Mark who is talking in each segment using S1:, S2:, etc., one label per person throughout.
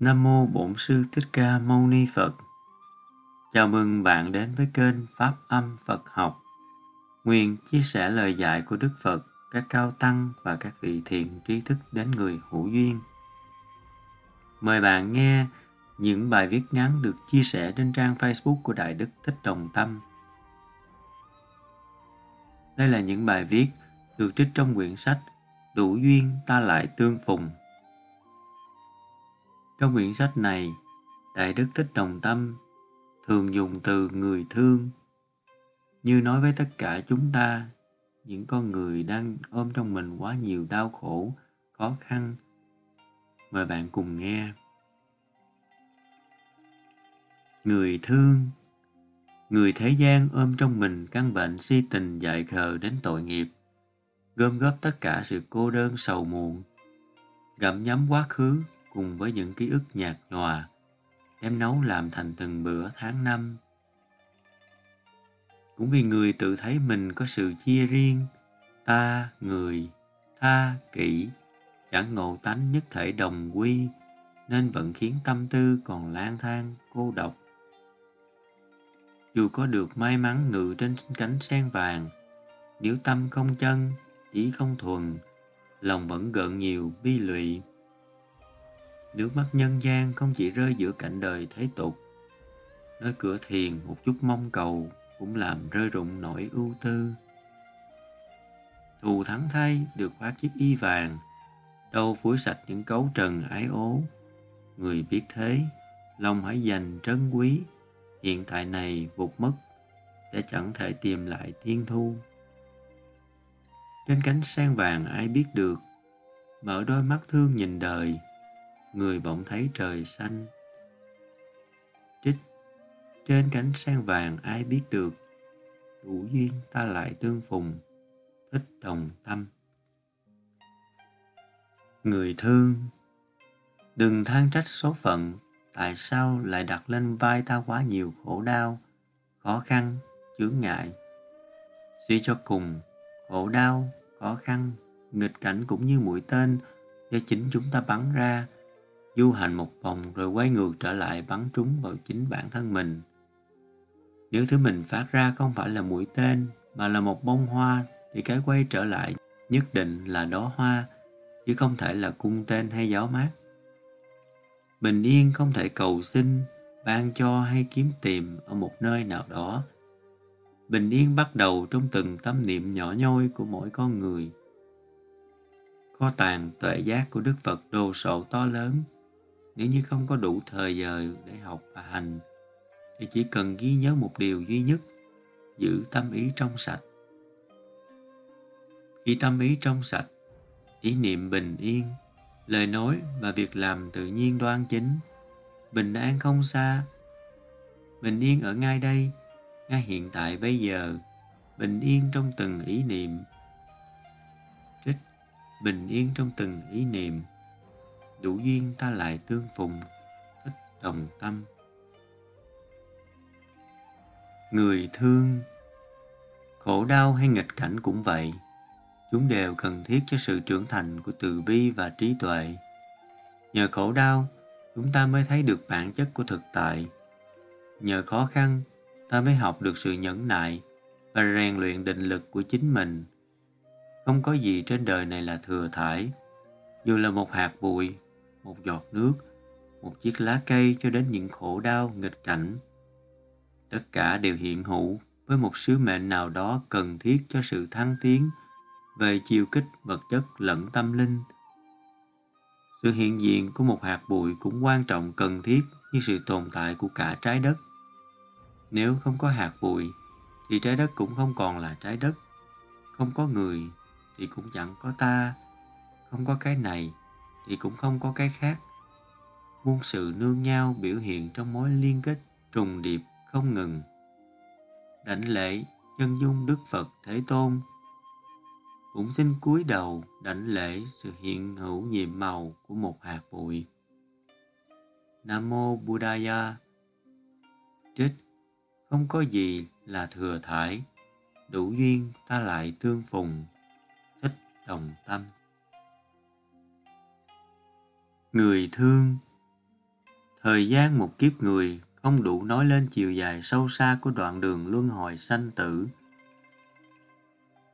S1: Nam mô Bổn sư Thích Ca Mâu Ni Phật. Chào mừng bạn đến với kênh Pháp Âm Phật Học. Nguyện chia sẻ lời dạy của Đức Phật, các cao tăng và các vị thiện trí thức đến người hữu duyên. Mời bạn nghe những bài viết ngắn được chia sẻ trên trang Facebook của Đại Đức Thích Đồng Tâm. Đây là những bài viết được trích trong quyển sách Đủ duyên ta lại tương phùng trong quyển sách này, Đại Đức Thích Đồng Tâm thường dùng từ người thương như nói với tất cả chúng ta, những con người đang ôm trong mình quá nhiều đau khổ, khó khăn. Mời bạn cùng nghe. Người thương Người thế gian ôm trong mình căn bệnh si tình dại khờ đến tội nghiệp, gom góp tất cả sự cô đơn sầu muộn, gặm nhắm quá khứ cùng với những ký ức nhạt nhòa, đem nấu làm thành từng bữa tháng năm. Cũng vì người tự thấy mình có sự chia riêng, ta, người, tha, kỷ, chẳng ngộ tánh nhất thể đồng quy, nên vẫn khiến tâm tư còn lang thang, cô độc. Dù có được may mắn ngự trên cánh sen vàng, nếu tâm không chân, ý không thuần, lòng vẫn gợn nhiều bi lụy. Nước mắt nhân gian không chỉ rơi giữa cảnh đời thế tục. Nơi cửa thiền một chút mong cầu cũng làm rơi rụng nỗi ưu tư. Thù thắng thay được khoác chiếc y vàng, đâu phủi sạch những cấu trần ái ố. Người biết thế, lòng hãy dành trân quý, hiện tại này vụt mất, sẽ chẳng thể tìm lại thiên thu. Trên cánh sen vàng ai biết được, mở đôi mắt thương nhìn đời, người bỗng thấy trời xanh. Trích Trên cánh sen vàng ai biết được, đủ duyên ta lại tương phùng, thích đồng tâm. Người thương Đừng than trách số phận, tại sao lại đặt lên vai ta quá nhiều khổ đau, khó khăn, chướng ngại. Suy cho cùng, khổ đau, khó khăn, nghịch cảnh cũng như mũi tên do chính chúng ta bắn ra du hành một vòng rồi quay ngược trở lại bắn trúng vào chính bản thân mình. Nếu thứ mình phát ra không phải là mũi tên mà là một bông hoa thì cái quay trở lại nhất định là đó hoa chứ không thể là cung tên hay gió mát. Bình yên không thể cầu xin, ban cho hay kiếm tìm ở một nơi nào đó. Bình yên bắt đầu trong từng tâm niệm nhỏ nhoi của mỗi con người. Kho tàng tuệ giác của Đức Phật đồ sộ to lớn nếu như không có đủ thời giờ để học và hành, thì chỉ cần ghi nhớ một điều duy nhất, giữ tâm ý trong sạch. Khi tâm ý trong sạch, ý niệm bình yên, lời nói và việc làm tự nhiên đoan chính, bình an không xa. Bình yên ở ngay đây, ngay hiện tại bây giờ, bình yên trong từng ý niệm. Trích, bình yên trong từng ý niệm đủ duyên ta lại tương phùng, thích đồng tâm. Người thương, khổ đau hay nghịch cảnh cũng vậy. Chúng đều cần thiết cho sự trưởng thành của từ bi và trí tuệ. Nhờ khổ đau, chúng ta mới thấy được bản chất của thực tại. Nhờ khó khăn, ta mới học được sự nhẫn nại và rèn luyện định lực của chính mình. Không có gì trên đời này là thừa thải, dù là một hạt bụi một giọt nước, một chiếc lá cây cho đến những khổ đau nghịch cảnh. Tất cả đều hiện hữu với một sứ mệnh nào đó cần thiết cho sự thăng tiến về chiều kích vật chất lẫn tâm linh. Sự hiện diện của một hạt bụi cũng quan trọng cần thiết như sự tồn tại của cả trái đất. Nếu không có hạt bụi, thì trái đất cũng không còn là trái đất. Không có người, thì cũng chẳng có ta. Không có cái này, thì cũng không có cái khác. Muôn sự nương nhau biểu hiện trong mối liên kết trùng điệp không ngừng. Đảnh lễ chân dung Đức Phật Thế Tôn cũng xin cúi đầu đảnh lễ sự hiện hữu nhiệm màu của một hạt bụi. Nam mô Buddhaya. Trích không có gì là thừa thải, đủ duyên ta lại tương phùng, thích đồng tâm. Người thương Thời gian một kiếp người không đủ nói lên chiều dài sâu xa của đoạn đường luân hồi sanh tử.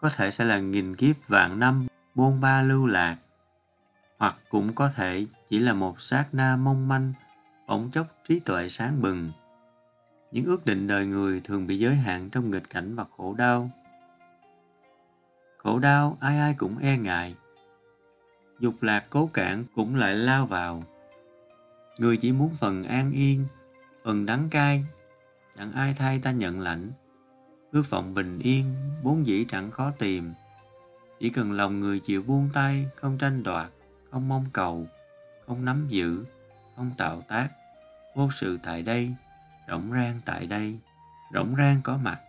S1: Có thể sẽ là nghìn kiếp vạn năm bôn ba lưu lạc, hoặc cũng có thể chỉ là một sát na mong manh, bỗng chốc trí tuệ sáng bừng. Những ước định đời người thường bị giới hạn trong nghịch cảnh và khổ đau. Khổ đau ai ai cũng e ngại, dục lạc cố cản cũng lại lao vào. Người chỉ muốn phần an yên, phần đắng cay, chẳng ai thay ta nhận lãnh. Ước vọng bình yên, vốn dĩ chẳng khó tìm. Chỉ cần lòng người chịu buông tay, không tranh đoạt, không mong cầu, không nắm giữ, không tạo tác. Vô sự tại đây, rộng rang tại đây, rộng rang có mặt.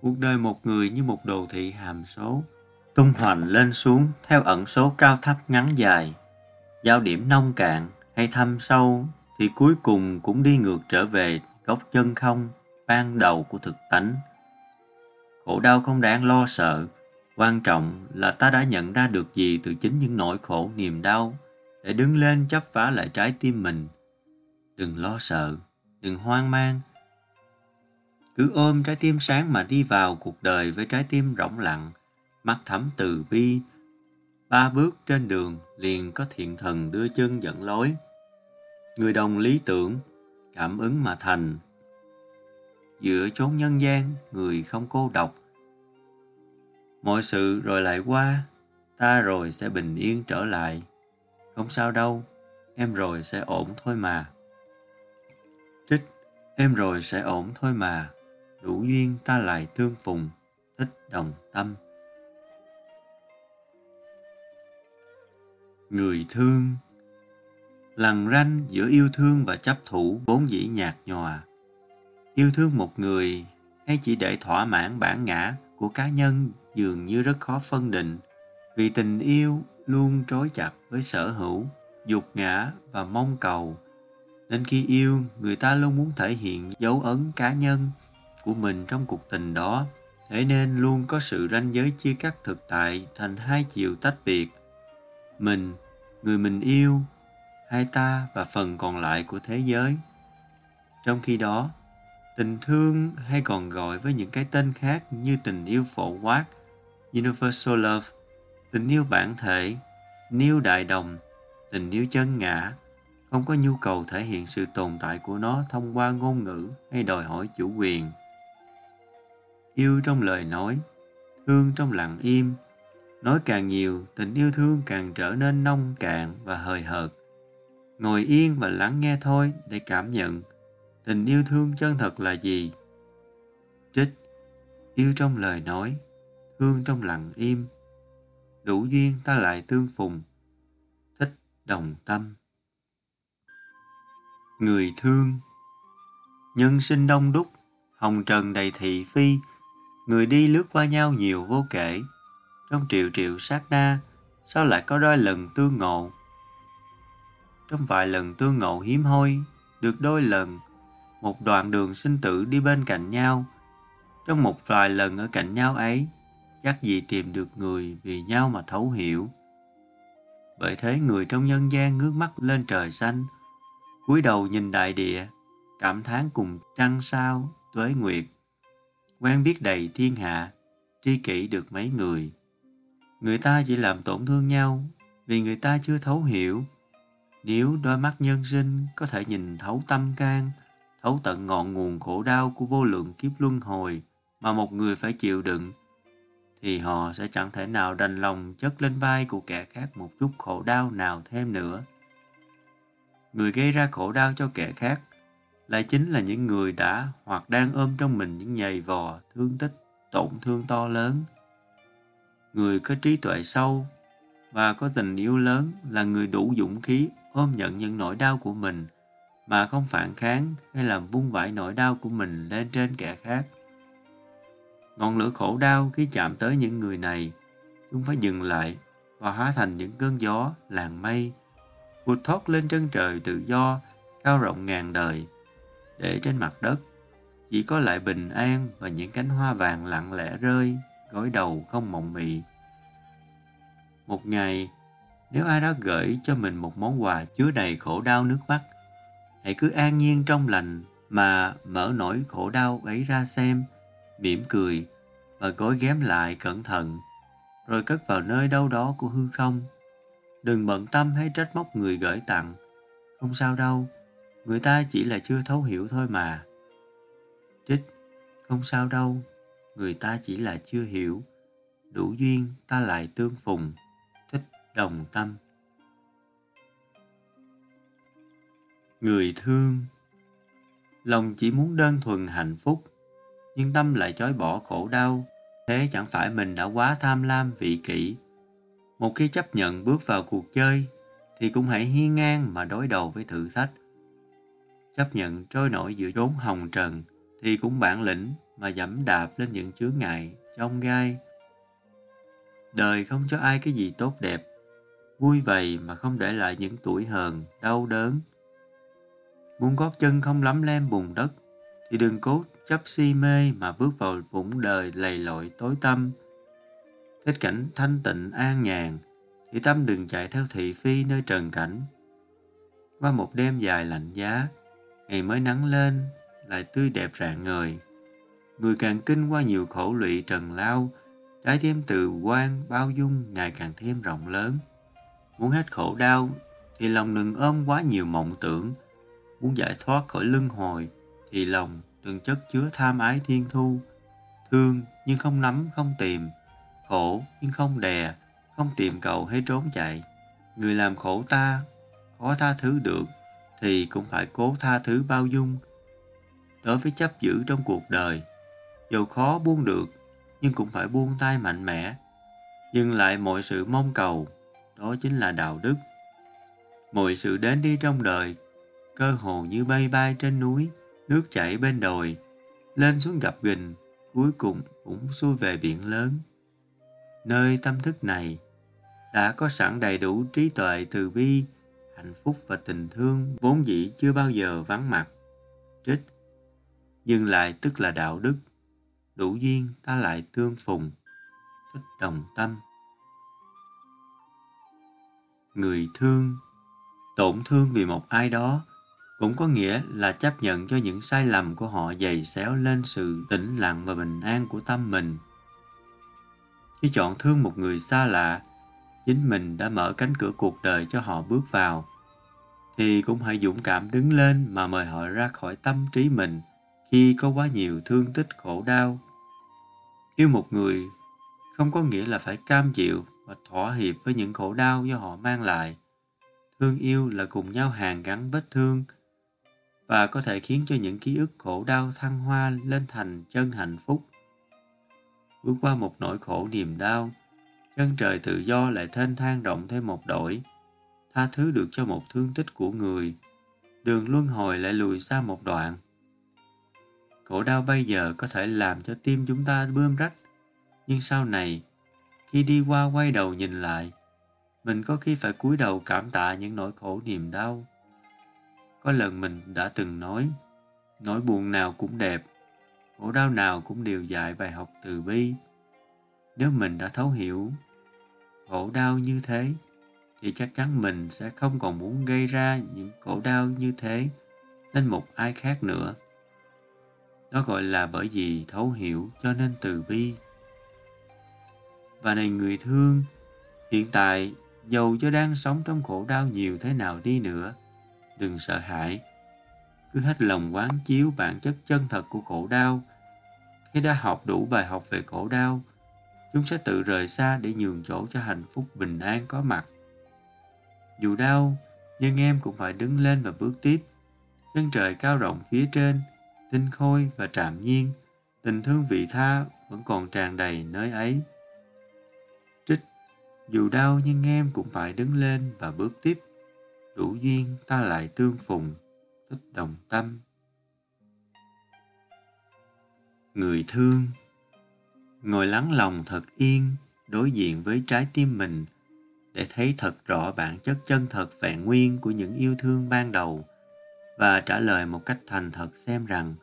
S1: Cuộc đời một người như một đồ thị hàm số, tung hoành lên xuống theo ẩn số cao thấp ngắn dài. Giao điểm nông cạn hay thâm sâu thì cuối cùng cũng đi ngược trở về gốc chân không ban đầu của thực tánh. Khổ đau không đáng lo sợ, quan trọng là ta đã nhận ra được gì từ chính những nỗi khổ niềm đau để đứng lên chấp phá lại trái tim mình. Đừng lo sợ, đừng hoang mang. Cứ ôm trái tim sáng mà đi vào cuộc đời với trái tim rỗng lặng, mắt thắm từ bi. Ba bước trên đường liền có thiện thần đưa chân dẫn lối. Người đồng lý tưởng, cảm ứng mà thành. Giữa chốn nhân gian, người không cô độc. Mọi sự rồi lại qua, ta rồi sẽ bình yên trở lại. Không sao đâu, em rồi sẽ ổn thôi mà. Trích, em rồi sẽ ổn thôi mà. Đủ duyên ta lại tương phùng, thích đồng tâm. Người thương Lằn ranh giữa yêu thương và chấp thủ vốn dĩ nhạt nhòa. Yêu thương một người hay chỉ để thỏa mãn bản ngã của cá nhân dường như rất khó phân định vì tình yêu luôn trói chặt với sở hữu, dục ngã và mong cầu. Nên khi yêu, người ta luôn muốn thể hiện dấu ấn cá nhân của mình trong cuộc tình đó. Thế nên luôn có sự ranh giới chia cắt thực tại thành hai chiều tách biệt. Mình, người mình yêu, hai ta và phần còn lại của thế giới. Trong khi đó, tình thương hay còn gọi với những cái tên khác như tình yêu phổ quát, universal love, tình yêu bản thể, niêu đại đồng, tình yêu chân ngã, không có nhu cầu thể hiện sự tồn tại của nó thông qua ngôn ngữ hay đòi hỏi chủ quyền. Yêu trong lời nói, thương trong lặng im, nói càng nhiều, tình yêu thương càng trở nên nông cạn và hời hợt. Ngồi yên và lắng nghe thôi để cảm nhận tình yêu thương chân thật là gì. Trích, yêu trong lời nói, thương trong lặng im, đủ duyên ta lại tương phùng, thích đồng tâm. Người thương Nhân sinh đông đúc, hồng trần đầy thị phi, người đi lướt qua nhau nhiều vô kể. Trong triệu triệu sát na, sao lại có đôi lần tương ngộ? Trong vài lần tương ngộ hiếm hoi, được đôi lần, một đoạn đường sinh tử đi bên cạnh nhau. Trong một vài lần ở cạnh nhau ấy, chắc gì tìm được người vì nhau mà thấu hiểu. Bởi thế người trong nhân gian ngước mắt lên trời xanh, cúi đầu nhìn đại địa, cảm thán cùng trăng sao, tuế nguyệt. Quen biết đầy thiên hạ, tri kỷ được mấy người. Người ta chỉ làm tổn thương nhau vì người ta chưa thấu hiểu. Nếu đôi mắt nhân sinh có thể nhìn thấu tâm can, thấu tận ngọn nguồn khổ đau của vô lượng kiếp luân hồi mà một người phải chịu đựng, thì họ sẽ chẳng thể nào đành lòng chất lên vai của kẻ khác một chút khổ đau nào thêm nữa. Người gây ra khổ đau cho kẻ khác lại chính là những người đã hoặc đang ôm trong mình những nhầy vò, thương tích, tổn thương to lớn. Người có trí tuệ sâu và có tình yêu lớn là người đủ dũng khí ôm nhận những nỗi đau của mình mà không phản kháng hay làm vung vãi nỗi đau của mình lên trên kẻ khác. Ngọn lửa khổ đau khi chạm tới những người này, chúng phải dừng lại và hóa thành những cơn gió, làn mây, vụt thoát lên chân trời tự do, cao rộng ngàn đời, để trên mặt đất chỉ có lại bình an và những cánh hoa vàng lặng lẽ rơi, gối đầu không mộng mị. Một ngày, Nếu ai đó gửi cho mình một món quà chứa đầy khổ đau nước mắt, hãy cứ an nhiên trong lành mà mở nỗi khổ đau ấy ra xem, mỉm cười và gói ghém lại cẩn thận, rồi cất vào nơi đâu đó của hư không. Đừng bận tâm hay trách móc người gửi tặng. Không sao đâu, người ta chỉ là chưa thấu hiểu thôi mà. Trích, không sao đâu, người ta chỉ là chưa hiểu. Đủ duyên ta lại tương phùng, thích đồng tâm. Người thương Lòng chỉ muốn đơn thuần hạnh phúc, nhưng tâm lại chối bỏ khổ đau. Thế chẳng phải mình đã quá tham lam vị kỷ. Một khi chấp nhận bước vào cuộc chơi, thì cũng hãy hiên ngang mà đối đầu với thử thách. Chấp nhận trôi nổi giữa chốn hồng trần, thì cũng bản lĩnh mà dẫm đạp lên những chướng ngại, trong gai. Đời không cho ai cái gì tốt đẹp, vui vầy mà không để lại những tuổi hờn, đau đớn. Muốn gót chân không lắm lem bùn đất, thì đừng cố chấp si mê mà bước vào vũng đời lầy lội tối tâm. Thích cảnh thanh tịnh an nhàn, thì tâm đừng chạy theo thị phi nơi trần cảnh. Qua một đêm dài lạnh giá, ngày mới nắng lên, lại tươi đẹp rạng ngời. Người càng kinh qua nhiều khổ lụy trần lao, trái tim từ quan bao dung ngày càng thêm rộng lớn. Muốn hết khổ đau thì lòng đừng ôm quá nhiều mộng tưởng. Muốn giải thoát khỏi lưng hồi thì lòng đừng chất chứa tham ái thiên thu. Thương nhưng không nắm không tìm, khổ nhưng không đè, không tìm cầu hay trốn chạy. Người làm khổ ta, khó tha thứ được thì cũng phải cố tha thứ bao dung. Đối với chấp giữ trong cuộc đời, dù khó buông được nhưng cũng phải buông tay mạnh mẽ, dừng lại mọi sự mong cầu, đó chính là đạo đức. Mọi sự đến đi trong đời, cơ hồ như bay bay trên núi, nước chảy bên đồi, lên xuống gặp gình, cuối cùng cũng xuôi về biển lớn. Nơi tâm thức này đã có sẵn đầy đủ trí tuệ từ bi, hạnh phúc và tình thương vốn dĩ chưa bao giờ vắng mặt. Trích Dừng lại tức là đạo đức, đủ duyên ta lại tương phùng, thích đồng tâm. Người thương Tổn thương vì một ai đó cũng có nghĩa là chấp nhận cho những sai lầm của họ dày xéo lên sự tĩnh lặng và bình an của tâm mình. Khi chọn thương một người xa lạ, chính mình đã mở cánh cửa cuộc đời cho họ bước vào, thì cũng hãy dũng cảm đứng lên mà mời họ ra khỏi tâm trí mình khi có quá nhiều thương tích khổ đau. Yêu một người không có nghĩa là phải cam chịu và thỏa hiệp với những khổ đau do họ mang lại. Thương yêu là cùng nhau hàn gắn vết thương và có thể khiến cho những ký ức khổ đau thăng hoa lên thành chân hạnh phúc. Bước qua một nỗi khổ niềm đau, chân trời tự do lại thênh thang rộng thêm một đổi, tha thứ được cho một thương tích của người, đường luân hồi lại lùi xa một đoạn. Khổ đau bây giờ có thể làm cho tim chúng ta bươm rách, nhưng sau này, khi đi qua quay đầu nhìn lại, mình có khi phải cúi đầu cảm tạ những nỗi khổ niềm đau. Có lần mình đã từng nói, nỗi buồn nào cũng đẹp, khổ đau nào cũng đều dạy bài học từ bi. Nếu mình đã thấu hiểu khổ đau như thế, thì chắc chắn mình sẽ không còn muốn gây ra những khổ đau như thế lên một ai khác nữa. Đó gọi là bởi vì thấu hiểu cho nên từ bi. Và này người thương, hiện tại dầu cho đang sống trong khổ đau nhiều thế nào đi nữa, đừng sợ hãi. Cứ hết lòng quán chiếu bản chất chân thật của khổ đau. Khi đã học đủ bài học về khổ đau, chúng sẽ tự rời xa để nhường chỗ cho hạnh phúc bình an có mặt. Dù đau, nhưng em cũng phải đứng lên và bước tiếp. Chân trời cao rộng phía trên, tinh khôi và trạm nhiên, tình thương vị tha vẫn còn tràn đầy nơi ấy. Trích, dù đau nhưng em cũng phải đứng lên và bước tiếp. Đủ duyên ta lại tương phùng, thích đồng tâm. Người thương Ngồi lắng lòng thật yên, đối diện với trái tim mình, để thấy thật rõ bản chất chân thật vẹn nguyên của những yêu thương ban đầu và trả lời một cách thành thật xem rằng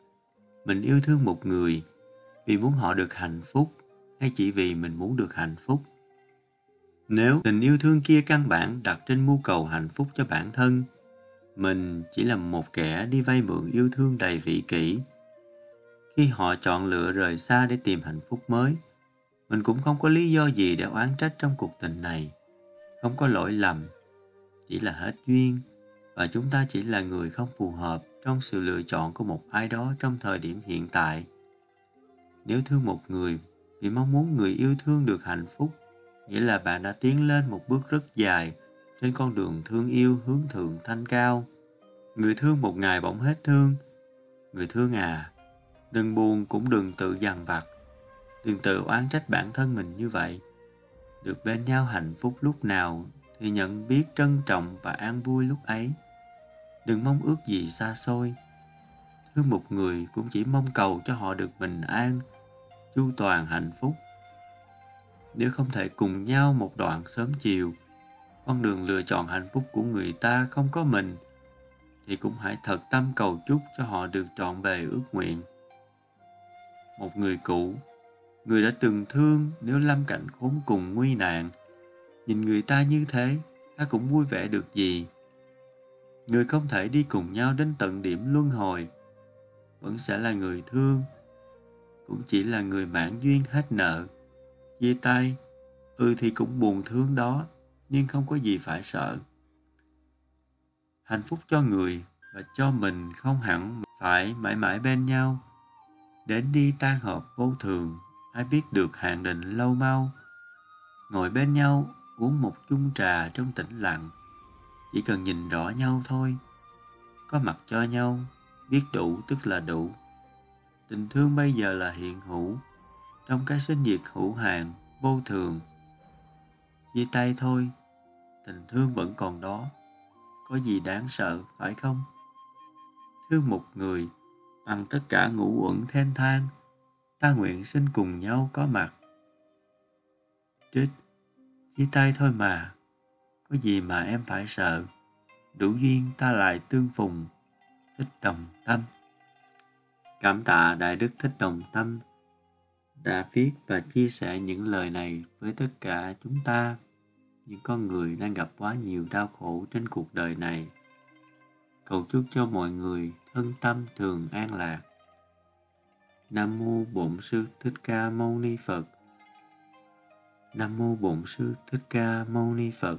S1: mình yêu thương một người vì muốn họ được hạnh phúc hay chỉ vì mình muốn được hạnh phúc. Nếu tình yêu thương kia căn bản đặt trên mưu cầu hạnh phúc cho bản thân, mình chỉ là một kẻ đi vay mượn yêu thương đầy vị kỷ. Khi họ chọn lựa rời xa để tìm hạnh phúc mới, mình cũng không có lý do gì để oán trách trong cuộc tình này. Không có lỗi lầm, chỉ là hết duyên và chúng ta chỉ là người không phù hợp trong sự lựa chọn của một ai đó trong thời điểm hiện tại. Nếu thương một người vì mong muốn người yêu thương được hạnh phúc, nghĩa là bạn đã tiến lên một bước rất dài trên con đường thương yêu hướng thượng thanh cao. Người thương một ngày bỗng hết thương. Người thương à, đừng buồn cũng đừng tự dằn vặt. Đừng tự oán trách bản thân mình như vậy. Được bên nhau hạnh phúc lúc nào thì nhận biết trân trọng và an vui lúc ấy. Đừng mong ước gì xa xôi. Thương một người cũng chỉ mong cầu cho họ được bình an, chu toàn hạnh phúc. Nếu không thể cùng nhau một đoạn sớm chiều, con đường lựa chọn hạnh phúc của người ta không có mình, thì cũng hãy thật tâm cầu chúc cho họ được trọn bề ước nguyện. Một người cũ, người đã từng thương nếu lâm cảnh khốn cùng nguy nạn, nhìn người ta như thế, ta cũng vui vẻ được gì. Người không thể đi cùng nhau đến tận điểm luân hồi, vẫn sẽ là người thương, cũng chỉ là người mãn duyên hết nợ. Chia tay, ừ thì cũng buồn thương đó, nhưng không có gì phải sợ. Hạnh phúc cho người và cho mình không hẳn phải mãi mãi bên nhau. Đến đi tan hợp vô thường, ai biết được hạn định lâu mau. Ngồi bên nhau uống một chung trà trong tĩnh lặng, chỉ cần nhìn rõ nhau thôi. Có mặt cho nhau, biết đủ tức là đủ. Tình thương bây giờ là hiện hữu, trong cái sinh diệt hữu hạn, vô thường. Chia tay thôi, tình thương vẫn còn đó. Có gì đáng sợ, phải không? Thương một người, bằng tất cả ngũ uẩn thênh thang, ta nguyện xin cùng nhau có mặt. Trích, chia tay thôi mà, có gì mà em phải sợ, đủ duyên ta lại tương phùng, thích đồng tâm. Cảm tạ Đại Đức Thích Đồng Tâm đã viết và chia sẻ những lời này với tất cả chúng ta, những con người đang gặp quá nhiều đau khổ trên cuộc đời này. Cầu chúc cho mọi người thân tâm thường an lạc. Nam mô Bổn sư Thích Ca Mâu Ni Phật. Nam mô Bổn sư Thích Ca Mâu Ni Phật.